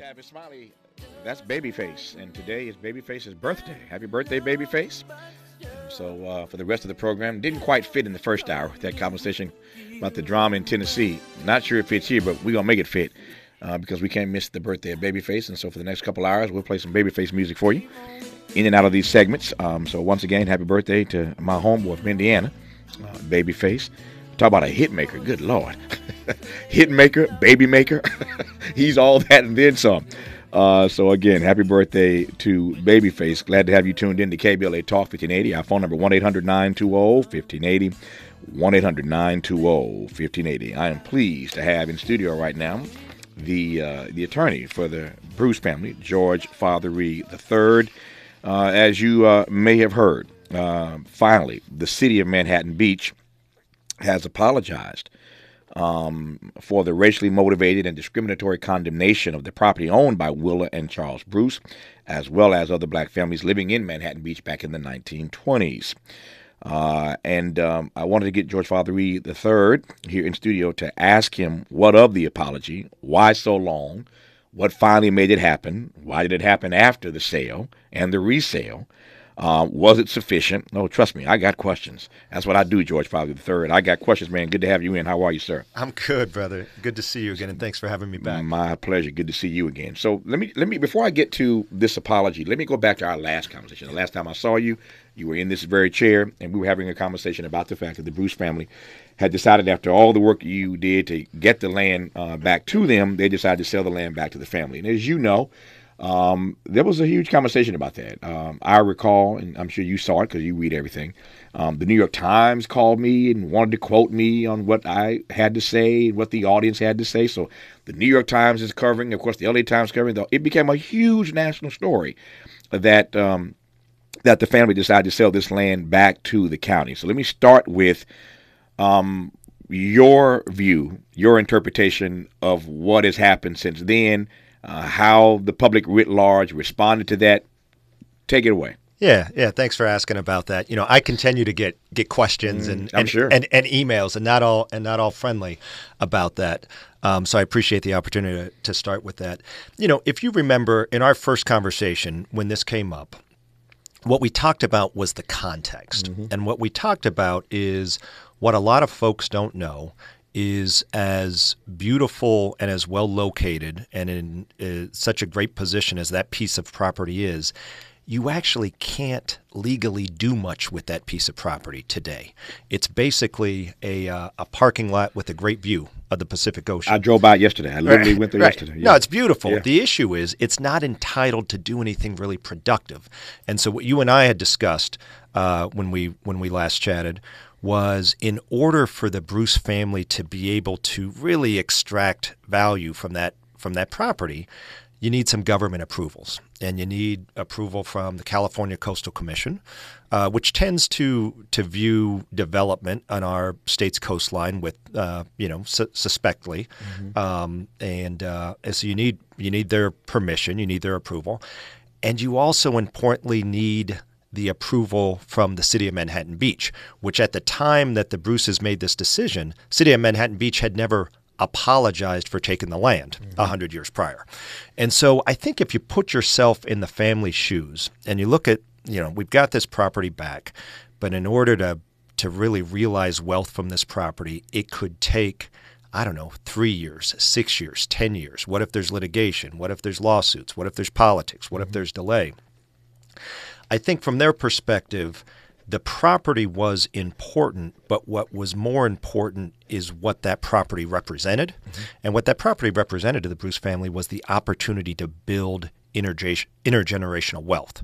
Tavis Smiley. That's Babyface, and today is Babyface's birthday. Happy birthday, Babyface! So uh, for the rest of the program, didn't quite fit in the first hour. That conversation about the drama in Tennessee. Not sure it fits here, but we're gonna make it fit uh, because we can't miss the birthday of Babyface. And so for the next couple hours, we'll play some Babyface music for you, in and out of these segments. Um, so once again, happy birthday to my homeboy from Indiana, uh, Babyface. Talk about a hit maker. Good lord, hit maker, baby maker. He's all that and then some. Uh, so again, happy birthday to Babyface. Glad to have you tuned in to KBLA Talk 1580. Our phone number 1-800-920-1580. 1-800-920-1580. I am pleased to have in studio right now the uh, the attorney for the Bruce family, George Fatheree III. Uh, as you uh, may have heard, uh, finally, the city of Manhattan Beach has apologized um, for the racially motivated and discriminatory condemnation of the property owned by Willa and Charles Bruce, as well as other black families living in Manhattan Beach back in the 1920s. Uh, and um, I wanted to get George Fatheree III here in studio to ask him what of the apology, why so long, what finally made it happen, why did it happen after the sale and the resale, uh, was it sufficient? No, trust me, I got questions. That's what I do, George Fatheree III. I got questions, man. Good to have you in. How are you, sir? I'm good, brother. Good to see you again, and thanks for having me back. My pleasure. Good to see you again. So let me let me before I get to this apology, let me go back to our last conversation. The last time I saw you, you were in this very chair, and we were having a conversation about the fact that the Bruce family had decided after all the work you did to get the land uh, back to them, they decided to sell the land back to the family. And as you know, um, there was a huge conversation about that. Um, I recall, and I'm sure you saw it because you read everything. Um, the New York Times called me and wanted to quote me on what I had to say, and what the audience had to say. So the New York Times is covering, of course, the LA Times covering. It became a huge national story that um, that the family decided to sell this land back to the county. So let me start with um, your view, your interpretation of what has happened since then uh, how the public writ large responded to that. Take it away. Yeah, yeah. Thanks for asking about that. You know, I continue to get get questions mm, and and, sure. and, and emails, and not all and not all friendly about that. Um, so I appreciate the opportunity to, to start with that. You know, if you remember in our first conversation when this came up, what we talked about was the context, mm-hmm. and what we talked about is what a lot of folks don't know is as beautiful and as well located and in uh, such a great position as that piece of property is, you actually can't legally do much with that piece of property today. It's basically a, uh, a parking lot with a great view of the Pacific Ocean. I drove by yesterday. I literally right, went there right. yesterday. Yeah. No, it's beautiful. Yeah. The issue is it's not entitled to do anything really productive. And so what you and I had discussed uh, when we when we last chatted was in order for the Bruce family to be able to really extract value from that from that property, you need some government approvals, and you need approval from the California Coastal Commission, uh, which tends to to view development on our state's coastline with uh, you know su- suspectly, mm-hmm. um, and uh, so you need you need their permission, you need their approval, and you also importantly need the approval from the city of Manhattan Beach, which at the time that the Bruces made this decision, city of Manhattan Beach had never apologized for taking the land a mm-hmm. hundred years prior. And so I think if you put yourself in the family's shoes and you look at, you know, we've got this property back, but in order to to really realize wealth from this property, it could take I don't know, three years, six years, 10 years. What if there's litigation? What if there's lawsuits? What if there's politics? What mm-hmm. if there's delay? I think from their perspective, the property was important, but what was more important is what that property represented. Mm-hmm. And what that property represented to the Bruce family was the opportunity to build intergenerational wealth.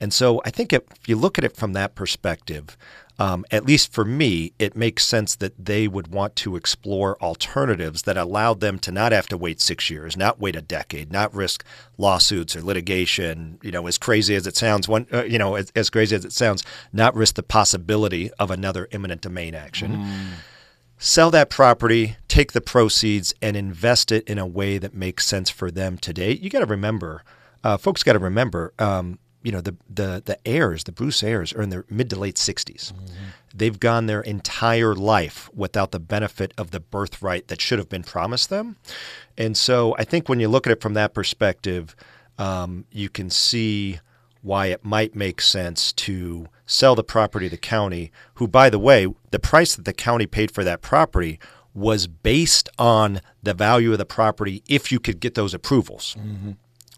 And so I think if you look at it from that perspective, um, at least for me, it makes sense that they would want to explore alternatives that allowed them to not have to wait six years, not wait a decade, not risk lawsuits or litigation. You know, as crazy as it sounds, one, uh, you know, as, as, crazy as it sounds, not risk the possibility of another eminent domain action. Mm. Sell that property, take the proceeds, and invest it in a way that makes sense for them today. You got to remember, uh, folks got to remember. Um, you know the the the heirs, the Bruce heirs, are in their mid to late 60s. They've gone their entire life without the benefit of the birthright that should have been promised them, and so I think when you look at it from that perspective, um, you can see why it might make sense to sell the property to the county. Who, by the way, the price that the county paid for that property was based on the value of the property if you could get those approvals.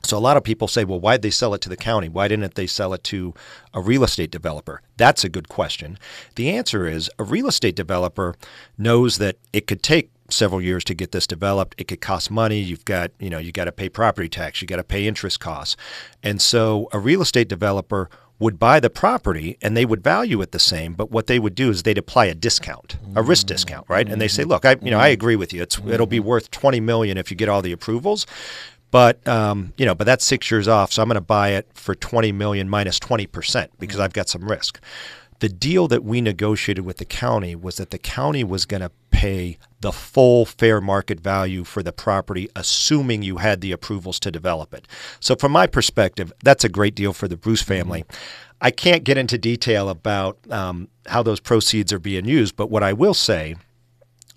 So a lot of people say, well, why'd they sell it to the county? Why didn't they sell it to a real estate developer? That's a good question. The answer is a real estate developer knows that it could take several years to get this developed. It could cost money. You've got, you know, you got to pay property tax, you got to pay interest costs. And so a real estate developer would buy the property and they would value it the same, but what they would do is they'd apply a discount, a risk mm. discount, right? And they say, mm. "Look, I, you know, I mm. agree with you. It's it'll be worth 20 million if you get all the approvals." But um, you know, but that's six years off, so I'm going to buy it for 20 million minus 20 percent because I've got some risk. The deal that we negotiated with the county was that the county was going to pay the full fair market value for the property, assuming you had the approvals to develop it. So, from my perspective, that's a great deal for the Bruce family. I can't get into detail about um, how those proceeds are being used, but what I will say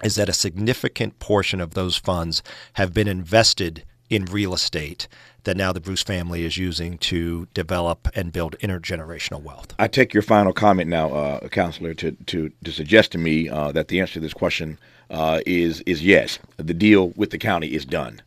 is that a significant portion of those funds have been invested in real estate that now the Bruce family is using to develop and build intergenerational wealth. I take your final comment now, uh, counselor, to, to, to suggest to me uh, that the answer to this question uh, is is yes. The deal with the county is done.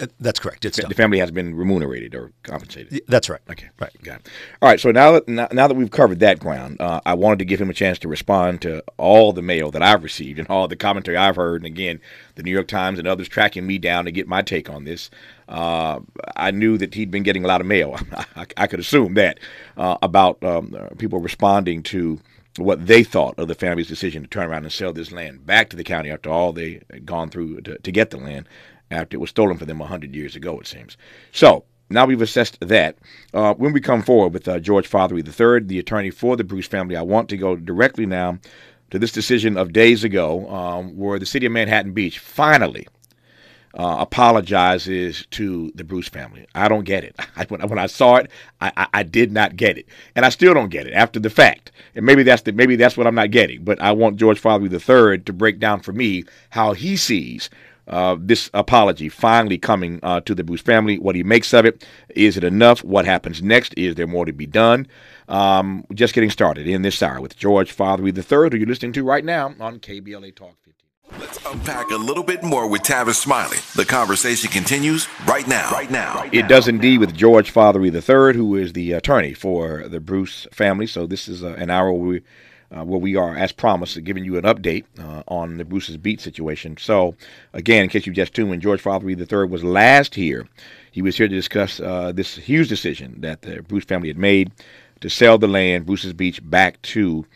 Uh, That's correct. It's done. The family has been remunerated or compensated. That's right. Okay. Right. Got it. All right. So now that now, now that we've covered that ground, uh, I wanted to give him a chance to respond to all the mail that I've received and all the commentary I've heard. And again, the New York Times and others tracking me down to get my take on this. Uh, I knew that he'd been getting a lot of mail. I, I could assume that uh, about um, people responding to what they thought of the family's decision to turn around and sell this land back to the county after all they had gone through to, to get the land after it was stolen from them 100 years ago, it seems. So now we've assessed that. Uh, when we come forward with uh, George Fatheree III, the attorney for the Bruce family, I want to go directly now to this decision of days ago um, where the city of Manhattan Beach finally uh, apologizes to the Bruce family. I don't get it. I, when, when I saw it, I, I, I did not get it, and I still don't get it after the fact. And maybe that's the maybe that's what I'm not getting. But I want George Fatheree III to break down for me how he sees uh, this apology finally coming uh, to the Bruce family. What he makes of it. Is it enough? What happens next? Is there more to be done? Um, just getting started in this hour with George Fatheree III, who you're listening to right now on KBLA Talk 15. Let's unpack a little bit more with Tavis Smiley. The conversation continues right now. Right now. It does indeed with George Fatheree III, who is the attorney for the Bruce family. So this is uh, an hour where we, uh, where we are, as promised, giving you an update uh, on the Bruce's Beach situation. So again, in case you just tuned in, George Fatheree III was last here. He was here to discuss uh, this huge decision that the Bruce family had made to sell the land, Bruce's Beach, back to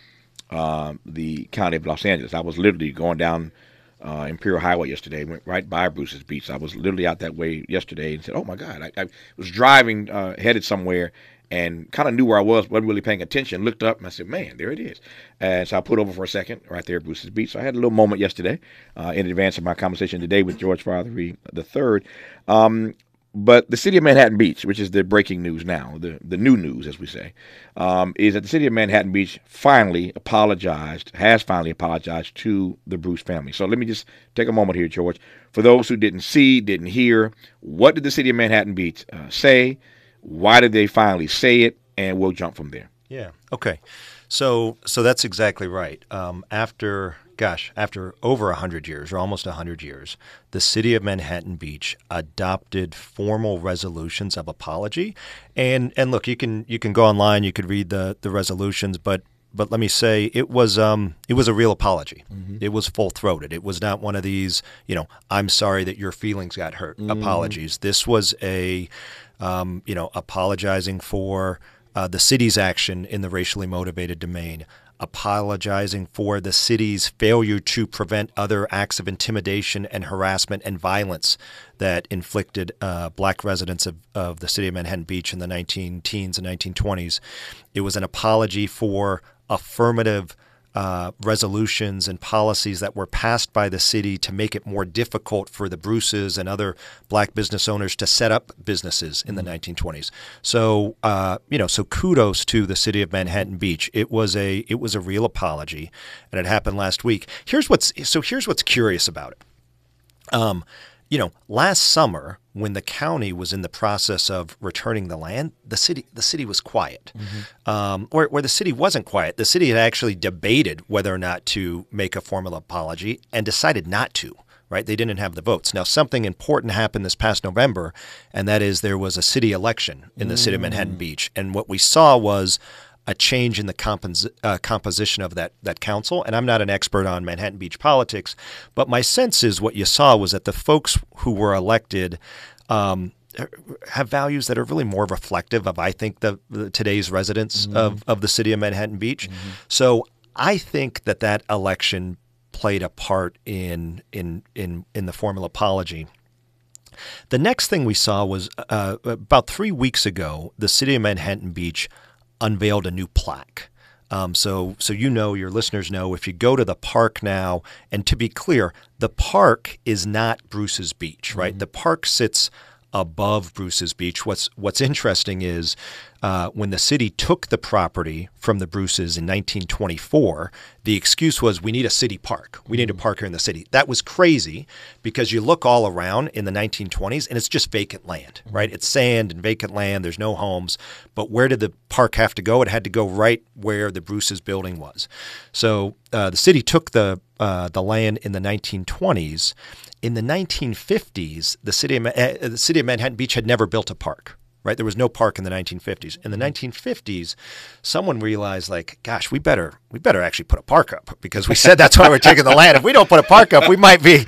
uh, the county of Los Angeles. I was literally going down uh, Imperial Highway yesterday, went right by Bruce's Beach. I was literally out that way yesterday and said, "Oh my God!" I, I was driving, uh, headed somewhere, and kind of knew where I was, wasn't really paying attention. Looked up and I said, "Man, there it is." And so I put over for a second, right there, Bruce's Beach. So I had a little moment yesterday, uh, in advance of my conversation today with George Fatheree the third. Um, but the city of Manhattan Beach, which is the breaking news now, the, the new news, as we say, um, is that the city of Manhattan Beach finally apologized, has finally apologized to the Bruce family. So let me just take a moment here, George. For those who didn't see, didn't hear, what did the city of Manhattan Beach uh, say? Why did they finally say it? And we'll jump from there. Yeah. Okay. So so that's exactly right. Um, after gosh, after over hundred years or almost hundred years, the city of Manhattan Beach adopted formal resolutions of apology. And and look, you can you can go online, you could read the the resolutions, but but let me say it was um, it was a real apology. It was full throated. It was not one of these you know I'm sorry that your feelings got hurt apologies. This was a um, you know apologizing for uh, the city's action in the racially motivated domain, apologizing for the city's failure to prevent other acts of intimidation and harassment and violence that inflicted uh, black residents of, of the city of Manhattan Beach in the 19 teens and 1920s. It was an apology for affirmative uh, resolutions and policies that were passed by the city to make it more difficult for the Bruces and other black business owners to set up businesses in the 1920s. So, uh, you know, so kudos to the city of Manhattan Beach. It was a it was a real apology, and it happened last week. Here's what's so here's what's curious about it. Um, you know, last summer when the county was in the process of returning the land, the city the city was quiet, mm-hmm. um, or where the city wasn't quiet. The city had actually debated whether or not to make a formal apology and decided not to. Right, they didn't have the votes. Now, something important happened this past November, and that is there was a city election in the mm. city of Manhattan mm. Beach, and what we saw was a change in the compos- uh, composition of that that council. And I'm not an expert on Manhattan Beach politics, but my sense is what you saw was that the folks who were elected. Um, have values that are really more reflective of, I think, the, the today's residents mm-hmm. of, of the city of Manhattan Beach. Mm-hmm. So I think that that election played a part in in in in the formal apology. The next thing we saw was uh, about three weeks ago, the city of Manhattan Beach unveiled a new plaque. Um, so, so you know, your listeners know, if you go to the park now, and to be clear, the park is not Bruce's Beach, right? Mm-hmm. The park sits above Bruce's Beach. What's what's interesting is uh, when the city took the property from the Bruces in 1924, the excuse was we need a city park. We need a park here in the city. That was crazy because you look all around in the 1920s and it's just vacant land, right? It's sand and vacant land. There's no homes. But where did the park have to go? It had to go right where the Bruces building was. So uh, the city took the uh, the land in the 1920s in the 1950s, the city of, uh, the city of Manhattan Beach had never built a park. Right, there was no park in the 1950s. In the 1950s, someone realized, like, gosh, we better we better actually put a park up because we said that's why we're taking the land. If we don't put a park up, we might be.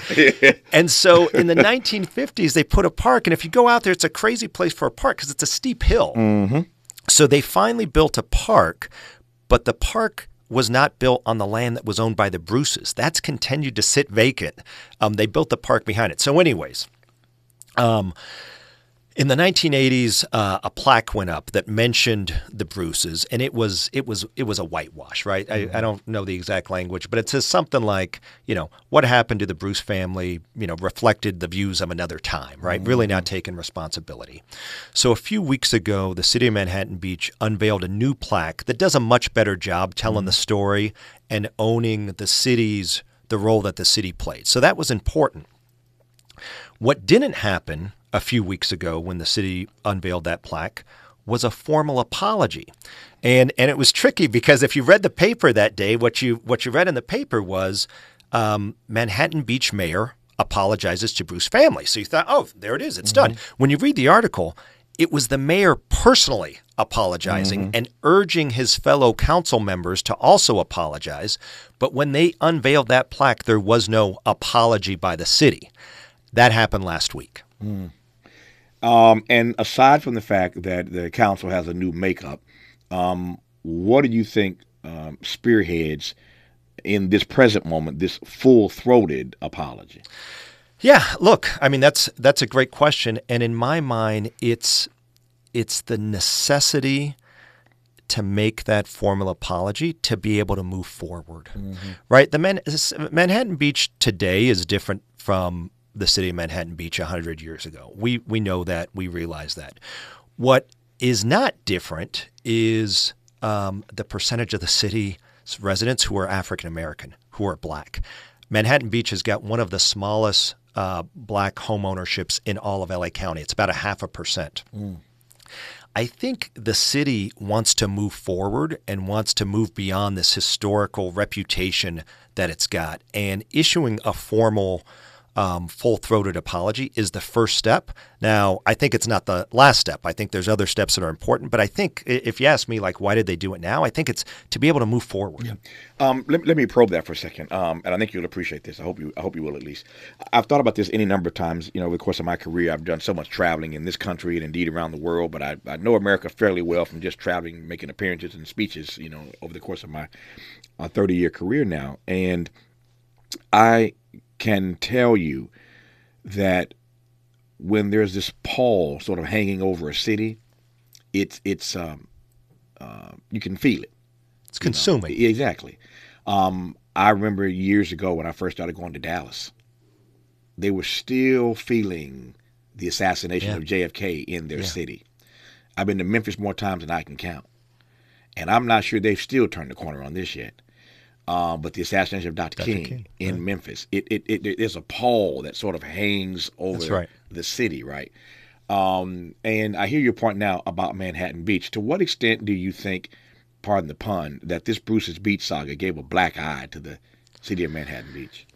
and so, in the 1950s, they put a park, and if you go out there, it's a crazy place for a park because it's a steep hill. Mm-hmm. So they finally built a park, but the park was not built on the land that was owned by the Bruces. That's continued to sit vacant. Um, they built the park behind it. So, anyways, um, in the 1980s, uh, a plaque went up that mentioned the Bruces, and it was it was it was a whitewash, right? Mm-hmm. I, I, don't know the exact language, but it says something like, you know, what happened to the Bruce family, you know, reflected the views of another time, right? Mm-hmm. Really not taking responsibility. So a few weeks ago, the city of Manhattan Beach unveiled a new plaque that does a much better job telling mm-hmm. the story and owning the city's the role that the city played. So that was important. What didn't happen a few weeks ago when the city unveiled that plaque was a formal apology. And and it was tricky because if you read the paper that day, what you what you read in the paper was um, Manhattan Beach mayor apologizes to Bruce family. So you thought, oh, there it is, it's mm-hmm. done. When you read the article, it was the mayor personally apologizing mm-hmm. and urging his fellow council members to also apologize. But when they unveiled that plaque, there was no apology by the city. That happened last week. Mm. Um, and aside from the fact that the council has a new makeup, um, what do you think um, spearheads in this present moment this full-throated apology? Yeah, look, I mean that's that's a great question, and in my mind, it's it's the necessity to make that formal apology to be able to move forward, mm-hmm. right? The Man- Manhattan Beach today is different from the city of Manhattan Beach 100 years ago. We, we know that, we realize that. What is not different is um, the percentage of the city's residents who are African American, who are black. Manhattan Beach has got one of the smallest uh, black home ownerships in all of LA County. It's about a half a percent. Mm. I think the city wants to move forward and wants to move beyond this historical reputation that it's got. And issuing a formal um, full throated apology is the first step. Now, I think it's not the last step. I think there's other steps that are important. But I think if you ask me, like, why did they do it now? I think it's to be able to move forward. Yeah. Um, let, let, me probe that for a second. Um, and I think you'll appreciate this. I hope you. I hope you will at least. I've thought about this any number of times. You know, over the course of my career, I've done so much traveling in this country and indeed around the world. But I, I know America fairly well from just traveling, making appearances and speeches. You know, over the course of my 30 year career now, and I can tell you that when there's this pall sort of hanging over a city, it's it's um, uh, you can feel it. It's consuming. Know? Exactly. Um, I remember years ago when I first started going to Dallas, they were still feeling the assassination Yeah. of JFK in their Yeah. city. I've been to Memphis more times than I can count, and I'm not sure they've still turned the corner on this yet. Um, but the assassination of Dr. Dr. King, King, in Memphis, it, it, it there's a pall that sort of hangs over right. the city, right? Um, and I hear your point now about Manhattan Beach. To what extent do you think, pardon the pun, that this Bruce's Beach saga gave a black eye to the city of Manhattan Beach?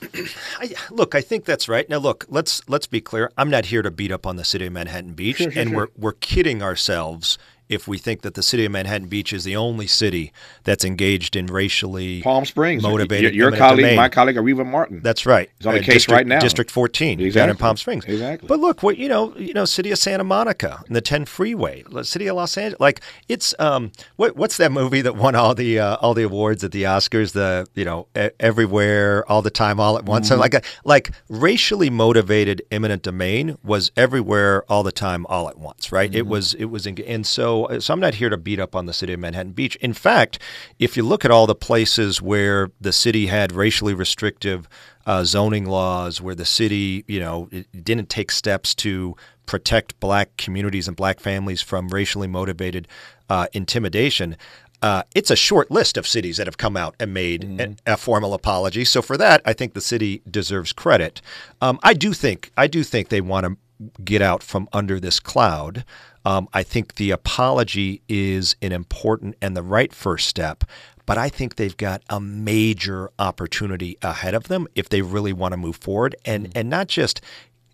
I, look, I think that's right. Now, look, let's let's be clear. I'm not here to beat up on the city of Manhattan Beach, Sure, sure, and sure. we're we're kidding ourselves if we think that the city of Manhattan Beach is the only city that's engaged in racially Palm Springs, motivated. Your, your colleague, domain. my colleague, Areva Martin. That's right. He's on the Uh, case District, right now. District 14 down in Exactly. Palm Springs. Exactly. But look, what you know, you know, city of Santa Monica and the 10 freeway, the city of Los Angeles. Like it's um, what what's that movie that won all the uh, all the awards at the Oscars? The you know, everywhere, all the time, all at once. Mm-hmm. So like a, like racially motivated eminent domain was everywhere, all the time, all at once. Right? Mm-hmm. It was it was, in, and so so I'm not here to beat up on the city of Manhattan Beach. In fact, if you look at all the places where the city had racially restrictive uh, zoning laws, where the city, you know, didn't take steps to protect black communities and black families from racially motivated uh, intimidation. Uh, it's a short list of cities that have come out and made a, a formal apology. So for that, I think the city deserves credit. Um, I do think I do think they want to get out from under this cloud. Um, I think the apology is an important and the right first step, but I think they've got a major opportunity ahead of them if they really want to move forward and and not just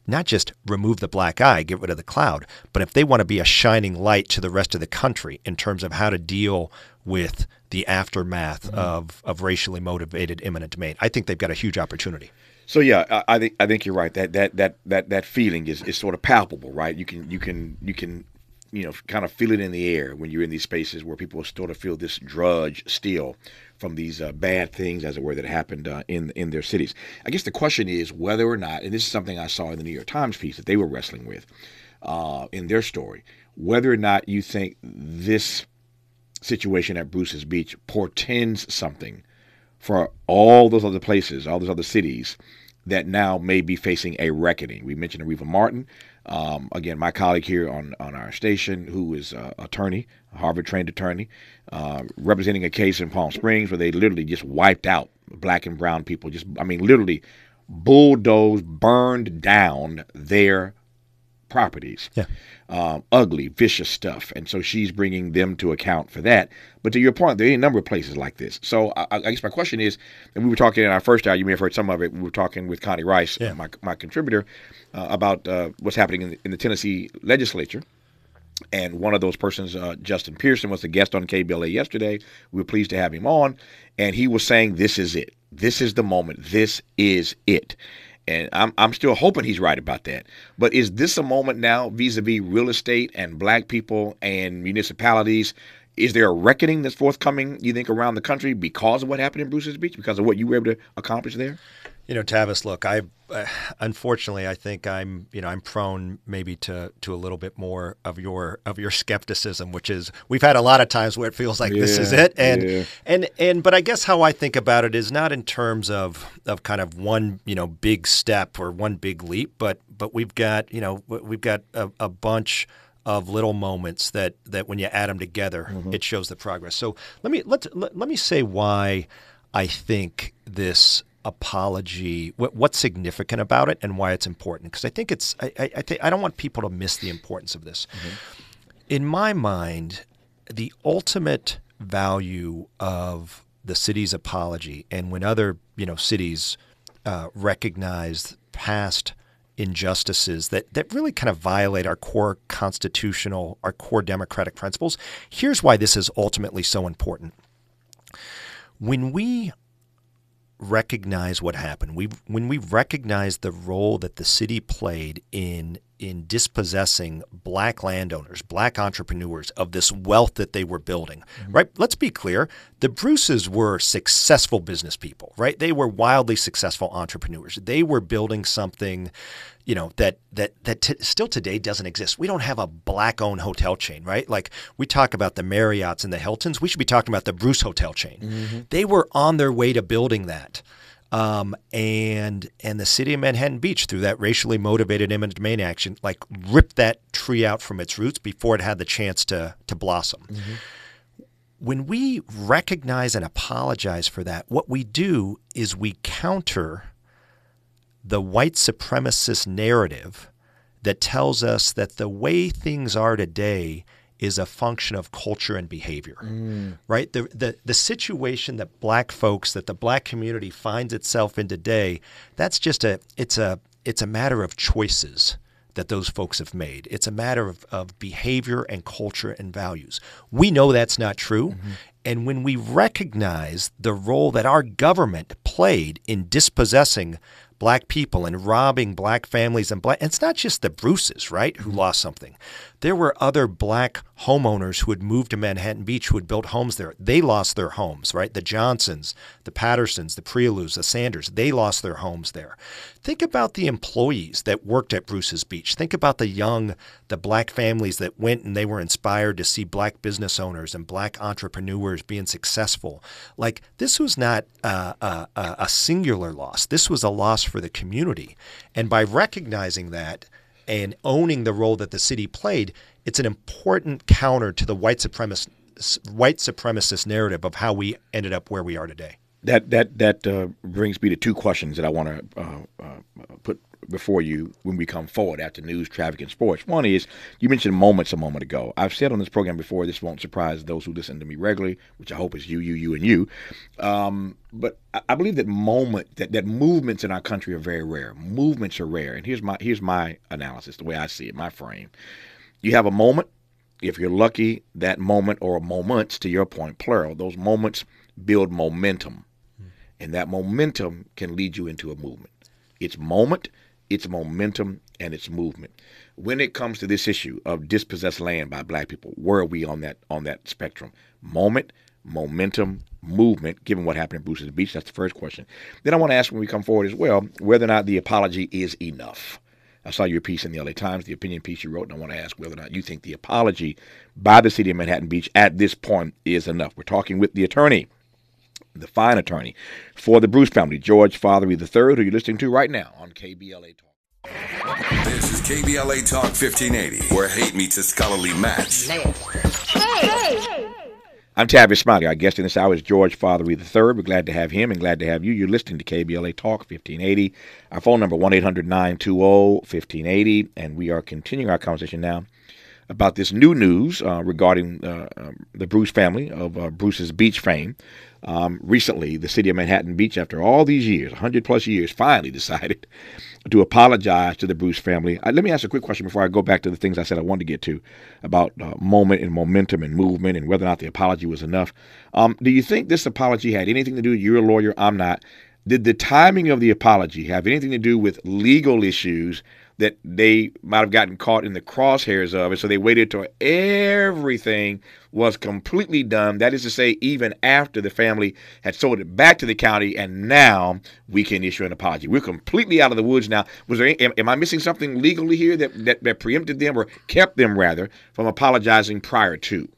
not just remove the black eye, get rid of the cloud, but if they want to be a shining light to the rest of the country in terms of how to deal with the aftermath of, of racially motivated eminent domain, I think they've got a huge opportunity. So yeah, I, I think I think you're right. That that that that that feeling is, is sort of palpable, right? You can you can you can you know kind of feel it in the air when you're in these spaces where people sort of feel this drudge still from these uh, bad things, as it were, that happened uh, in in their cities. I guess the question is whether or not, and this is something I saw in the New York Times piece that they were wrestling with uh, in their story, whether or not you think this situation at Bruce's Beach portends something for all those other places, all those other cities that now may be facing a reckoning. We mentioned Areva Martin. Um, again, my colleague here on, on our station, who is an attorney, a Harvard trained attorney, uh, representing a case in Palm Springs where they literally just wiped out black and brown people. Just, I mean, literally bulldozed, burned down their properties. Yeah. Um, ugly, vicious stuff. And so she's bringing them to account for that. But to your point, there are a number of places like this. So I, I guess my question is, and we were talking in our first hour, you may have heard some of it. We were talking with Connie Rice, Yeah. my, my contributor, uh, about uh, what's happening in the, in the Tennessee legislature. And one of those persons, uh, Justin Pearson, was a guest on KBLA yesterday. We were pleased to have him on. And he was saying, This is it. This is the moment. This is it. And I'm, I'm still hoping he's right about that. But is this a moment now vis a vis real estate and black people and municipalities? Is there a reckoning that's forthcoming, you think, around the country because of what happened in Bruce's Beach, because of what you were able to accomplish there? You know, Tavis, look, I uh, unfortunately I think I'm, you know, I'm prone maybe to to a little bit more of your of your skepticism, which is we've had a lot of times where it feels like this is it, and yeah. and and but I guess how I think about it is not in terms of of kind of one you know big step or one big leap, but but we've got you know we've got a, a bunch of little moments that that when you add them together, it shows the progress. So let me let let, let me say why I think this apology what, what's significant about it and why it's important because I think it's I I, I, think, I don't want people to miss the importance of this. In my mind, the ultimate value of the city's apology and when other you know cities uh, recognize past injustices that, that really kind of violate our core constitutional, our core democratic principles. Here's why this is ultimately so important. When we recognize what happened, we when we recognize the role that the city played in in dispossessing black landowners, black entrepreneurs of this wealth that they were building. Right? Let's be clear, the Bruces were successful business people, right? They were wildly successful entrepreneurs. They were building something you know that that that t- still today doesn't exist. We don't have a black-owned hotel chain, right? Like we talk about the Marriotts and the Hiltons, we should be talking about the Bruce Hotel chain. Mm-hmm. They were on their way to building that. Um, and and the city of Manhattan Beach, through that racially motivated eminent domain action, like ripped that tree out from its roots before it had the chance to to blossom. Mm-hmm. When we recognize and apologize for that, what we do is we counter the white supremacist narrative that tells us that the way things are today is a function of culture and behavior. Mm. Right? The, the the situation that black folks, that the black community finds itself in today, that's just a it's a it's a matter of choices that those folks have made. It's a matter of, of behavior and culture and values. We know that's not true. Mm-hmm. And when we recognize the role that our government played in dispossessing black people and robbing black families and black. And it's not just the Bruces, right, who mm-hmm. lost something. There were other black homeowners who had moved to Manhattan Beach who had built homes there. They lost their homes, right? The Johnsons, the Pattersons, the Prioleaus, the Sanders, they lost their homes there. Think about the employees that worked at Bruce's Beach. Think about the young, the black families that went and they were inspired to see black business owners and black entrepreneurs being successful. Like this was not a, a, a singular loss. This was a loss for the community. And by recognizing that, and owning the role that the city played, it's an important counter to the white supremacist white supremacist narrative of how we ended up where we are today. That that that uh, brings me to two questions that I want to uh, uh, put before you when we come forward after news, traffic, and sports. One is you mentioned moments a moment ago. I've said on this program before, this won't surprise those who listen to me regularly, which I hope is you, you, you, and you. Um, but I believe that moment that, that movements in our country are very rare. Movements are rare, and here's my here's my analysis, the way I see it, my frame. You have a moment. If you're lucky, that moment or moments, to your point, plural, those moments build momentum, and that momentum can lead you into a movement. It's moment its momentum and its movement. When it comes to this issue of dispossessed land by black people, where are we on that on that spectrum? Moment, momentum, movement, given what happened at Bruce's Beach? That's the first question. Then I want to ask when we come forward as well whether or not the apology is enough. I saw your piece in the LA Times, the opinion piece you wrote, and I want to ask whether or not you think the apology by the city of Manhattan Beach at this point is enough. We're talking with the attorney the fine attorney for the Bruce family, George Fatheree III, who you're listening to right now on KBLA Talk. This is KBLA Talk 1580, where hate meets a scholarly match. Hey! hey. I'm Tavis Smiley. Our guest in this hour is George Fatheree III. We're glad to have him and glad to have you. You're listening to KBLA Talk 1580. Our phone number 1-800-920-1580, and we are continuing our conversation now about this new news uh, regarding uh, um, the Bruce family of uh, Bruce's beach fame. Um, recently, the city of Manhattan Beach, after all these years, 100 plus years, finally decided to apologize to the Bruce family. Uh, let me ask a quick question before I go back to the things I said I wanted to get to about uh, moment and momentum and movement and whether or not the apology was enough. Um, do you think this apology had anything to do? You're a lawyer, I'm not. Did the timing of the apology have anything to do with legal issues that they might have gotten caught in the crosshairs of it. So they waited till everything was completely done. That is to say, even after the family had sold it back to the county, and now we can issue an apology. We're completely out of the woods now. Was there? Am, am I missing something legally here that, that that preempted them or kept them rather from apologizing prior to?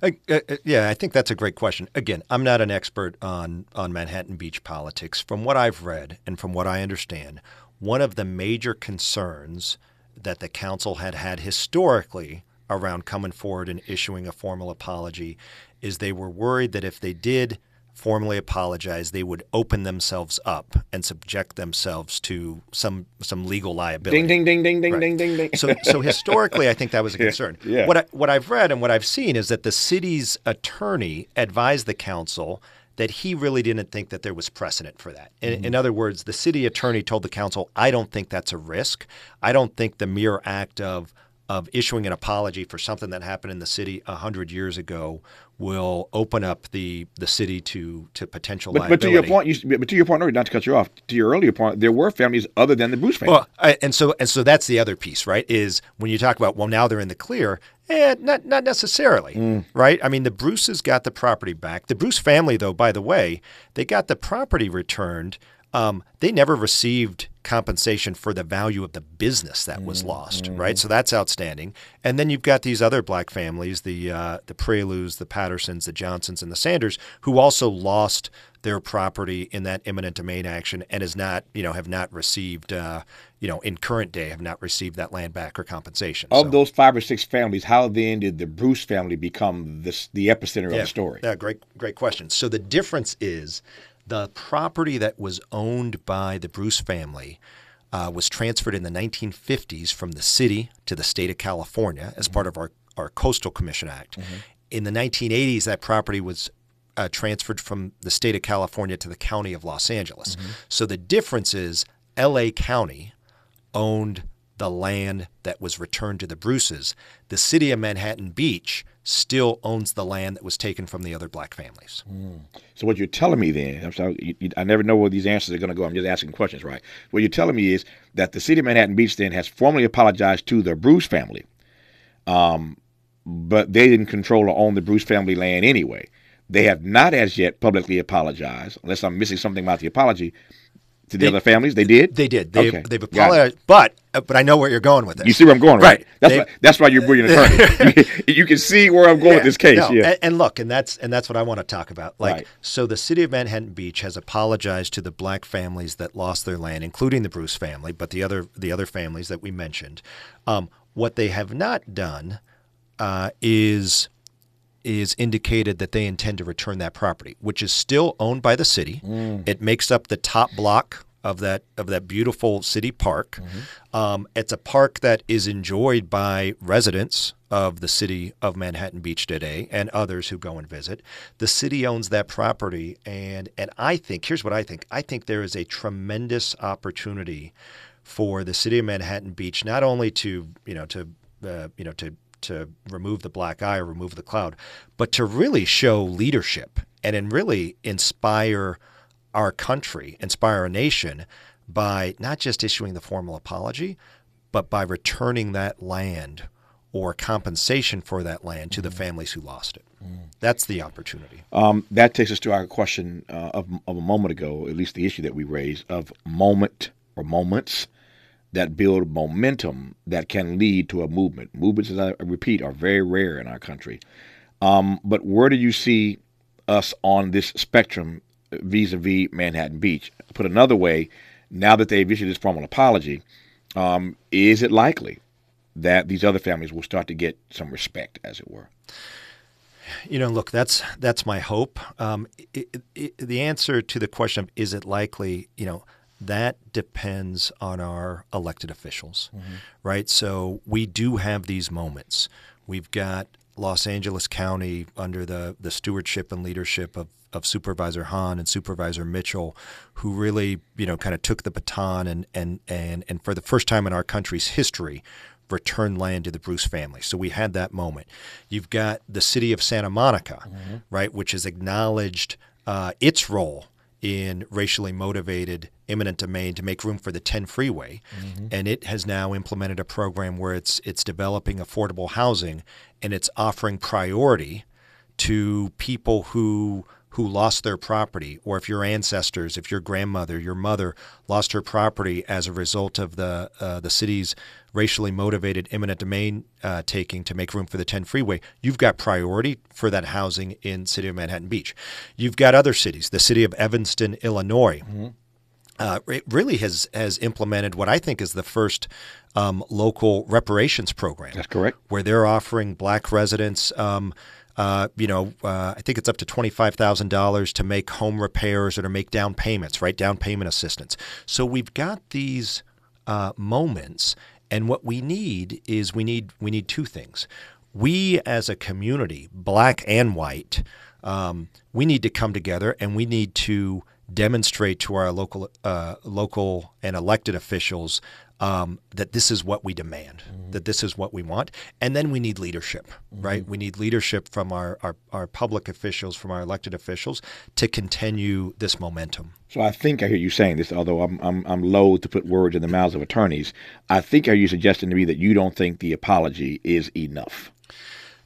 Uh, uh, yeah, I think that's a great question. Again, I'm not an expert on on Manhattan Beach politics. From what I've read and from what I understand, one of the major concerns that the council had had historically around coming forward and issuing a formal apology is they were worried that if they did formally apologize, they would open themselves up and subject themselves to some some legal liability. Ding ding ding ding ding right. ding ding ding. so so historically, I think that was a concern. Yeah, yeah. What I, what I've read and what I've seen is that the city's attorney advised the council that he really didn't think that there was precedent for that. In, mm-hmm. in, other words, the city attorney told the council, I don't think that's a risk. I don't think the mere act of of issuing an apology for something that happened in the city a hundred years ago will open up the the city to to potential but, liability. But to your point, you, but to your point, not to cut you off, to your earlier point, there were families other than the Bruce family. Well, I, and so and so that's the other piece, right? Is when you talk about well, now they're in the clear. Eh, not not necessarily, mm. right? I mean, the Bruces got the property back. The Bruce family, though, by the way, they got the property returned. Um, they never received compensation for the value of the business that was lost, right? So that's outstanding. And then you've got these other black families, the uh, the Prioleaus, the Pattersons, the Johnsons, and the Sanders, who also lost their property in that eminent domain action and is not, you know, have not received, uh, you know, in current day have not received that land back or compensation. Of So- those five or six families, how then did the Bruce family become this, the epicenter of the story? Yeah, great, great question. So the difference is the property that was owned by the Bruce family uh, was transferred in the 1950s from the city to the state of California as part of our, our Coastal Commission Act. In the 1980s, that property was uh, transferred from the state of California to the county of Los Angeles. So the difference is LA County owned the land that was returned to the Bruces. The city of Manhattan Beach still owns the land that was taken from the other black families. So what you're telling me then, I'm sorry, you, you, I never know where these answers are going to go. I'm just asking questions, right? What you're telling me is that the city of Manhattan Beach then has formally apologized to the Bruce family, um, but they didn't control or own the Bruce family land anyway. They have not as yet publicly apologized, unless I'm missing something about the apology to the They- other families. They did. They did. They, Okay, They've apologized, but uh, but I know where you're going with this. You see where I'm going, right? Right. That's They- why, that's why you're a brilliant attorney. you, can see where I'm going with this case. No, yeah. and, and look, and that's and that's what I want to talk about. Like, Right. so the city of Manhattan Beach has apologized to the black families that lost their land, including the Bruce family, but the other the other families that we mentioned. Um, what they have not done uh, is is indicated that they intend to return that property, which is still owned by the city. It makes up the top block of that of that beautiful city park. Um, it's a park that is enjoyed by residents of the city of Manhattan Beach today and others who go and visit. The city owns that property, and and I think here's what I think. I think there is a tremendous opportunity for the city of Manhattan Beach not only to you know to uh, you know to to remove the black eye or remove the cloud, but to really show leadership and and really inspire our country, inspire our nation by not just issuing the formal apology, but by returning that land or compensation for that land to the families who lost it. That's the opportunity. Um, that takes us to our question uh, of, of a moment ago, at least the issue that we raised of moment or moments that build momentum that can lead to a movement. Movements, as I repeat, are very rare in our country. Um, but where do you see us on this spectrum vis a vis Manhattan Beach? Put another way, now that they've issued this formal apology, um, is it likely that these other families will start to get some respect, as it were? You know, look, that's that's my hope. Um, it, it, the answer to the question of is it likely, you know, that depends on our elected officials, right? So we do have these moments. We've got Los Angeles County under the the stewardship and leadership of of Supervisor Hahn and Supervisor Mitchell, who really, you know, kind of took the baton and and and and for the first time in our country's history, returned land to the Bruce family. So we had that moment. You've got the city of Santa Monica, right, which has acknowledged uh, its role in racially motivated eminent domain to make room for the 10 freeway. Mm-hmm. And it has now implemented a program where it's it's developing affordable housing and it's offering priority to people who who lost their property or if your ancestors if your grandmother your mother lost her property as a result of the uh, the city's racially motivated eminent domain uh, taking to make room for the 10 freeway you've got priority for that housing in city of manhattan beach you've got other cities the city of evanston illinois uh, it really has has implemented what I think is the first um, local reparations program. That's correct. Where they're offering black residents, um, uh, you know, uh, I think it's up to twenty five thousand dollars to make home repairs or to make down payments, right? Down payment assistance. So we've got these uh, moments, and what we need is we need we need two things. We as a community, black and white, um, we need to come together and we need to demonstrate to our local uh, local and elected officials um, that this is what we demand, that this is what we want, and then we need leadership, right? We need leadership from our, our our public officials, from our elected officials, to continue this momentum. So I think I hear you saying this, although I'm I'm I'm loath to put words in the mouths of attorneys. I think are you suggesting to me that you don't think the apology is enough?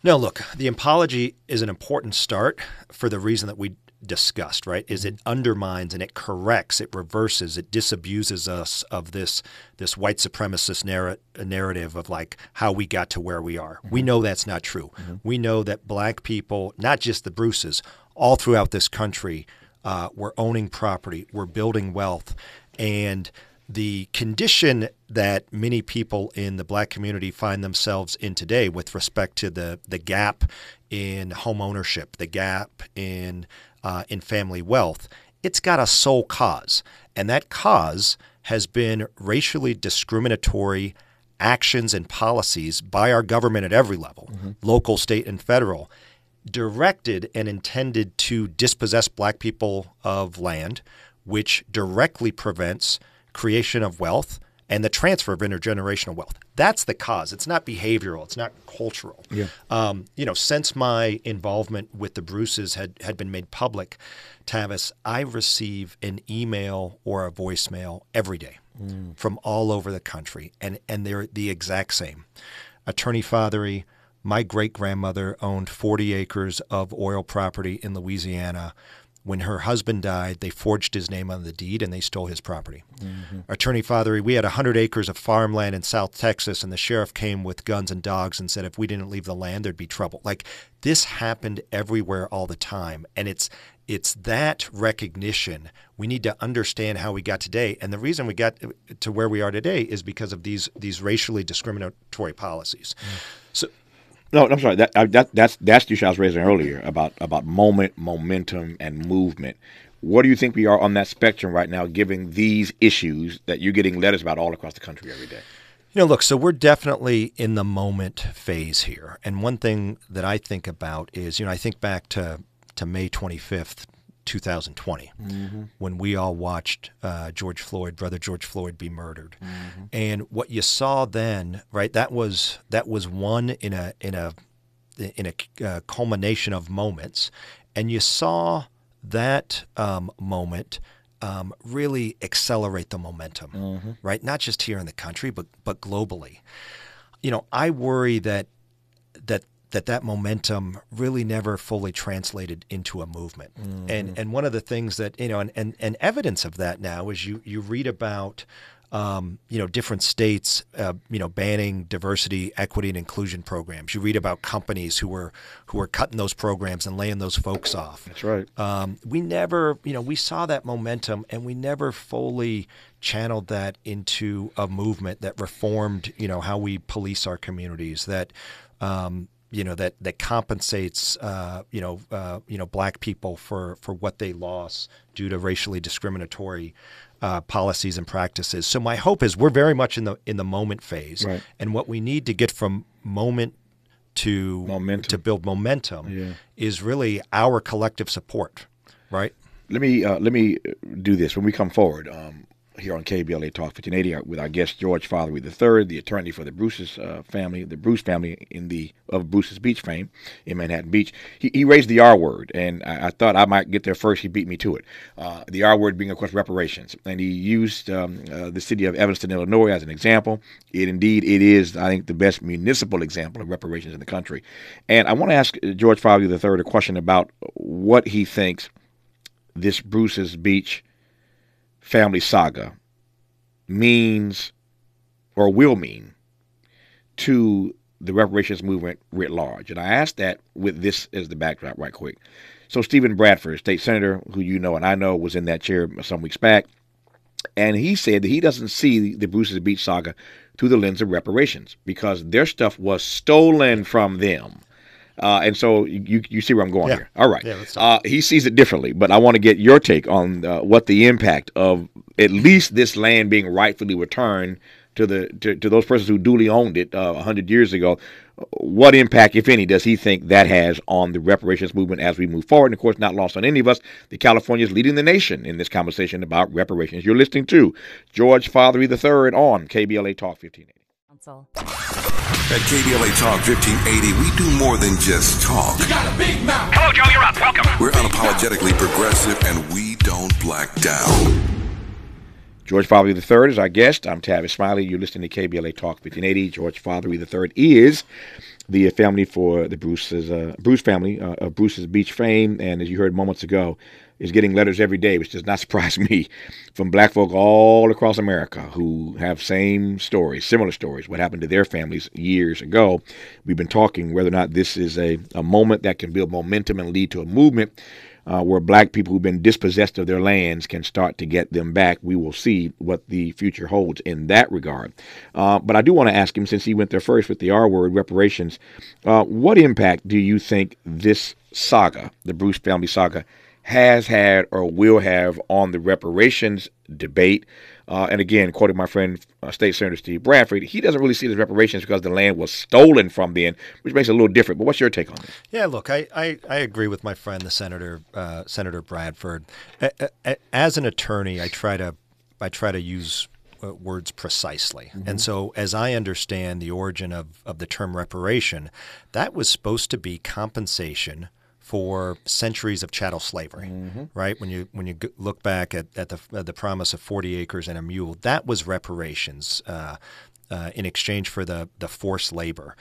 No, look, the apology is an important start for the reason that we discussed, right? Is it undermines and it corrects, it reverses, it disabuses us of this this white supremacist narr- narrative of like how we got to where we are. Mm-hmm. We know that's not true. Mm-hmm. We know that black people, not just the Bruces, all throughout this country, uh, we're owning property, we're building wealth, and the condition that many people in the black community find themselves in today with respect to the, the gap in home ownership, the gap in uh, in family wealth, it's got a sole cause. And that cause has been racially discriminatory actions and policies by our government at every level mm-hmm. local, state, and federal directed and intended to dispossess black people of land, which directly prevents creation of wealth and the transfer of intergenerational wealth. That's the cause. It's not behavioral. It's not cultural. Yeah. Um, you know, since my involvement with the Bruces had, had been made public, Tavis, I receive an email or a voicemail every day mm. from all over the country, and, and they're the exact same. Attorney Fatheree, my great grandmother owned 40 acres of oil property in Louisiana when her husband died, they forged his name on the deed and they stole his property. Mm-hmm. Attorney Fatheree, we had 100 acres of farmland in South Texas, and the sheriff came with guns and dogs and said if we didn't leave the land, there'd be trouble. Like this happened everywhere all the time. And it's it's that recognition. We need to understand how we got today, and the reason we got to where we are today is because of these these racially discriminatory policies. Mm. So, no, I'm sorry. That, that that's that's the issue I was raising earlier about about moment, momentum, and movement. What do you think we are on that spectrum right now, given these issues that you're getting letters about all across the country every day? You know, look, so we're definitely in the moment phase here. And one thing that I think about is, you know, I think back to, to May 25th, 2020 mm-hmm. when we all watched uh, George Floyd, brother George Floyd, be murdered. Mm-hmm. And what you saw then, right? That was that was one in a in a in a uh, culmination of moments, and you saw that um, moment. Um, really accelerate the momentum, mm-hmm. right? Not just here in the country, but but globally. You know, I worry that that that that momentum really never fully translated into a movement. Mm-hmm. And and one of the things that you know, and, and, and evidence of that now is you you read about. Um, you know, different states, uh, you know, banning diversity, equity, and inclusion programs. You read about companies who were who were cutting those programs and laying those folks off. That's right. Um, we never, you know, we saw that momentum, and we never fully channeled that into a movement that reformed, you know, how we police our communities. That um, you know that that compensates uh, you know uh, you know black people for for what they lost due to racially discriminatory uh, policies and practices. So my hope is we're very much in the in the moment phase, right. and what we need to get from moment to momentum. to build momentum yeah. is really our collective support, right? Let me uh, let me do this when we come forward. Um, here on KBLA Talk 1580 uh, with our guest George Fatheree III, the attorney for the Bruce's uh, family, the Bruce family in the of Bruce's Beach fame in Manhattan Beach. He, he raised the R word, and I, I, thought I might get there first. He beat me to it. Uh, the R word being, of course, reparations, and he used um, uh, the city of Evanston, Illinois, as an example. It indeed it is, I think, the best municipal example of reparations in the country. And I want to ask George Fatheree III a question about what he thinks this Bruce's Beach family saga means or will mean to the reparations movement writ large. And I ask that with this as the backdrop, right quick. So, Steven Bradford, state senator, who you know and I know was in that chair some weeks back, and he said that he doesn't see the Bruce's Beach saga through the lens of reparations because their stuff was stolen from them. Uh, and so you you see where I'm going yeah. here. All right. Yeah, uh, he sees it differently, but I want to get your take on uh, what the impact of at least this land being rightfully returned to the to, to those persons who duly owned it uh, 100 years ago. What impact, if any, does he think that has on the reparations movement as we move forward? And of course, not lost on any of us, the California is leading the nation in this conversation about reparations. You're listening to George Fatheree III on KBLA Talk 1580. Council. At KBLA Talk 1580, we do more than just talk. You got a big mouth. Hello, Joe, you're up. Welcome. We're unapologetically progressive and we don't black down. George Fatheree III is our guest. I'm Tavis Smiley. You're listening to KBLA Talk 1580. George Fatheree III is the family for the Bruce's uh, Bruce family uh, of Bruce's Beach fame, and as you heard moments ago, is getting letters every day, which does not surprise me, from black folk all across America who have same stories, similar stories, what happened to their families years ago. We've been talking whether or not this is a, a moment that can build momentum and lead to a movement uh, where black people who've been dispossessed of their lands can start to get them back. We will see what the future holds in that regard. Uh, but I do want to ask him, since he went there first with the R word, reparations, uh, what impact do you think this saga, the Bruce family saga, has had or will have on the reparations debate. Uh, and again, quoting my friend uh, State Senator Steve Bradford, he doesn't really see it as reparations because the land was stolen from them, which makes it a little different. But what's your take on this? Yeah, look, I, I, I agree with my friend, the Senator uh, Senator Bradford. As an attorney, I try to I try to use uh, words precisely. Mm-hmm. And so, as I understand the origin of, of the term reparation, that was supposed to be compensation for centuries of chattel slavery, mm-hmm. right? When you when you look back at, at the at the promise of forty acres and a mule, that was reparations uh, uh, in exchange for the the forced labor.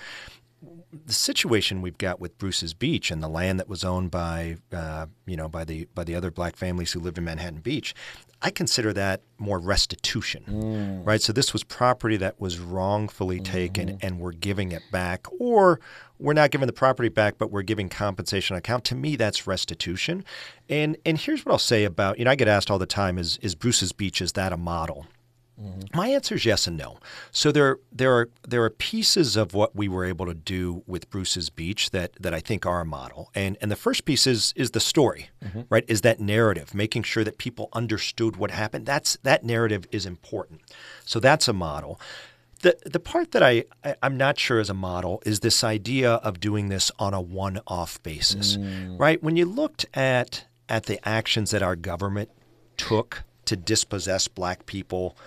The situation we've got with Bruce's Beach and the land that was owned by uh, you know by the by the other black families who lived in Manhattan Beach, I consider that more restitution, mm. right? So this was property that was wrongfully mm-hmm. taken, and we're giving it back, or we're not giving the property back, but we're giving compensation account. To me, that's restitution. And and here's what I'll say about you know I get asked all the time is is Bruce's Beach is that a model? Mm-hmm. My answer is yes and no. So there there are there are pieces of what we were able to do with Bruce's Beach that that I think are a model. And and the first piece is is the story, mm-hmm. right? Is that narrative, making sure that people understood what happened. That's that narrative is important. So that's a model. The the part that I, I am not sure is a model is this idea of doing this on a one-off basis, mm. right? When you looked at at the actions that our government took to dispossess black people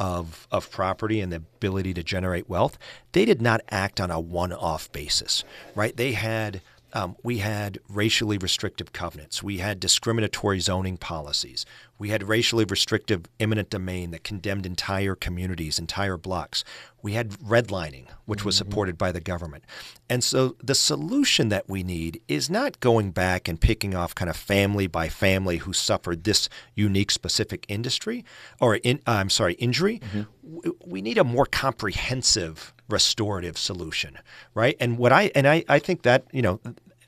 of of property and the ability to generate wealth, they did not act on a one-off basis, right? They had um, we had racially restrictive covenants. We had discriminatory zoning policies. We had racially restrictive eminent domain that condemned entire communities, entire blocks. We had redlining, which was mm-hmm. supported by the government. And so the solution that we need is not going back and picking off kind of family by family who suffered this unique specific industry or in, uh, I'm sorry, injury. Mm-hmm. We need a more comprehensive restorative solution, right? And what I and I, I think that you know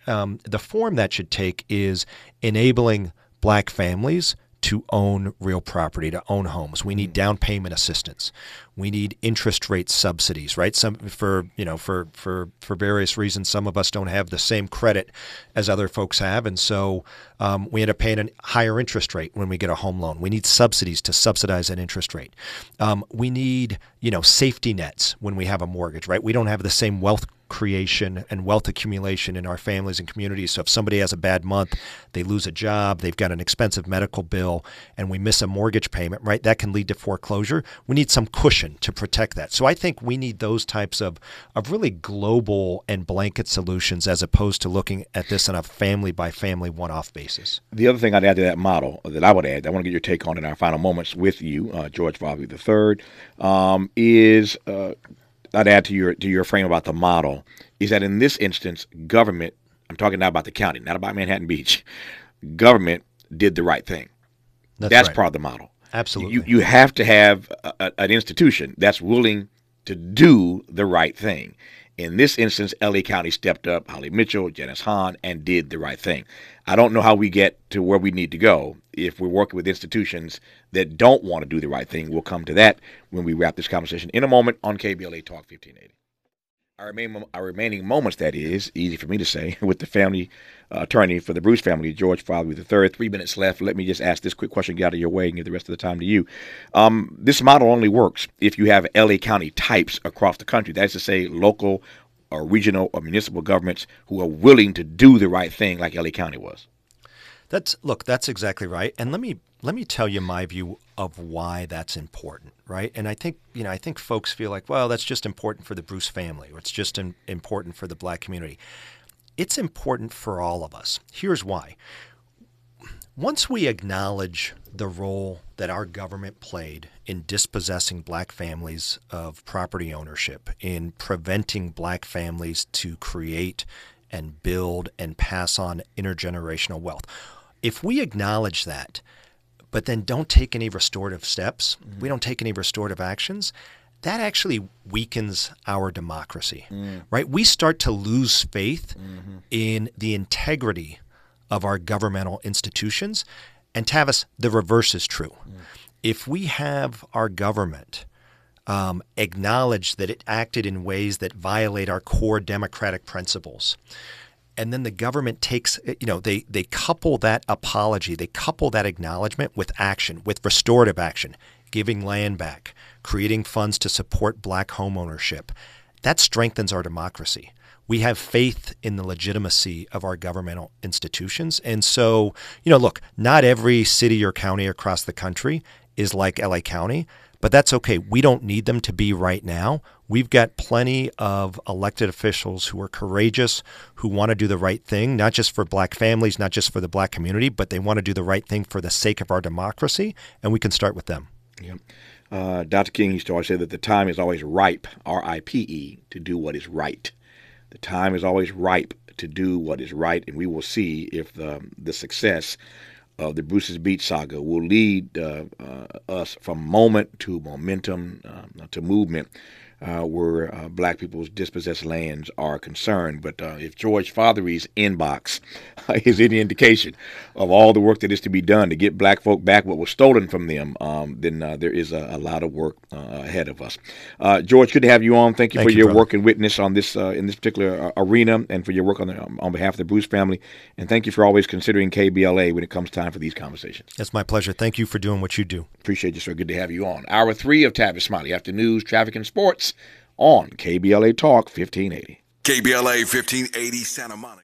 um, the form that should take is enabling black families to own real property, to own homes. We need mm. down payment assistance. We need interest rate subsidies, right? Some for you know for for for various reasons, some of us don't have the same credit as other folks have, and so um, we end up paying a higher interest rate when we get a home loan. We need subsidies to subsidize that interest rate. Um, we need you know safety nets when we have a mortgage, right? We don't have the same wealth creation and wealth accumulation in our families and communities. So if somebody has a bad month, they lose a job, they've got an expensive medical bill, and we miss a mortgage payment, right? That can lead to foreclosure. We need some cushion to protect that. So I think we need those types of, of really global and blanket solutions as opposed to looking at this on a family by family one off basis. The other thing I'd add to that model that I would add, I want to get your take on in our final moments with you, uh, George Fatheree III, um, is uh, I'd add to your to your frame about the model is that in this instance, government. I'm talking now about the county, not about Manhattan Beach. Government did the right thing. That's, that's right. part of the model. Absolutely. You you have to have a, an institution that's willing to do the right thing. In this instance, LA County stepped up, Holly Mitchell, Janice Hahn, and did the right thing. I don't know how we get to where we need to go if we're working with institutions that don't want to do the right thing. We'll come to that when we wrap this conversation in a moment on KBLA Talk 1580. Our remaining, our remaining moments, that is, easy for me to say, with the family uh, attorney for the Bruce family, George Fatheree III. Three minutes left. Let me just ask this quick question, get out of your way, and give the rest of the time to you. Um, this model only works if you have LA County types across the country. That is to say, local or regional or municipal governments who are willing to do the right thing, like LA County was. That's look, that's exactly right. And let me let me tell you my view of why that's important, right? And I think you know I think folks feel like, well, that's just important for the Bruce family, or it's just in, important for the Black community. It's important for all of us. Here's why. Once we acknowledge the role that our government played in dispossessing black families of property ownership, in preventing black families to create and build and pass on intergenerational wealth. If we acknowledge that, but then don't take any restorative steps, mm-hmm. we don't take any restorative actions, that actually weakens our democracy, mm. right? We start to lose faith mm-hmm. in the integrity of our governmental institutions. And Tavis, the reverse is true. Mm. If we have our government um, acknowledge that it acted in ways that violate our core democratic principles, and then the government takes eh, you know they they couple that apology they couple that acknowledgement with action with restorative action giving land back creating funds to support black homeownership. That strengthens our democracy. We have faith in the legitimacy of our governmental institutions. And so you know look not every city or county across the country is like LA County but that's okay. We don't need them to be right now. We've got plenty of elected officials who are courageous, who want to do the right thing, not just for black families, not just for the black community, but they want to do the right thing for the sake of our democracy, and we can start with them. Yeah. Uh, Dr. King used to always say that the time is always ripe, R I P E, to do what is right. The time is always ripe to do what is right, and we will see if the, the success of the Bruce's Beach saga will lead uh, uh, us from moment to momentum uh, to movement uh, where uh, black people's dispossessed lands are concerned. But uh, if George Fatheree's inbox is any indication of all the work that is to be done to get black folk back what was stolen from them, um, then uh, there is a, a lot of work uh, ahead of us. Uh, George, good to have you on. Thank you Thank for you, your brother. work and witness on this in this particular arena and for your work on the, on behalf of the Bruce family. And thank you for always considering KBLA when it comes time for these conversations. It's my pleasure. Thank you for doing what you do. Appreciate you, sir. Good to have you on. Hour three of Tavis Smiley after news, traffic, and sports on KBLA Talk 1580. KBLA 1580 Santa Monica.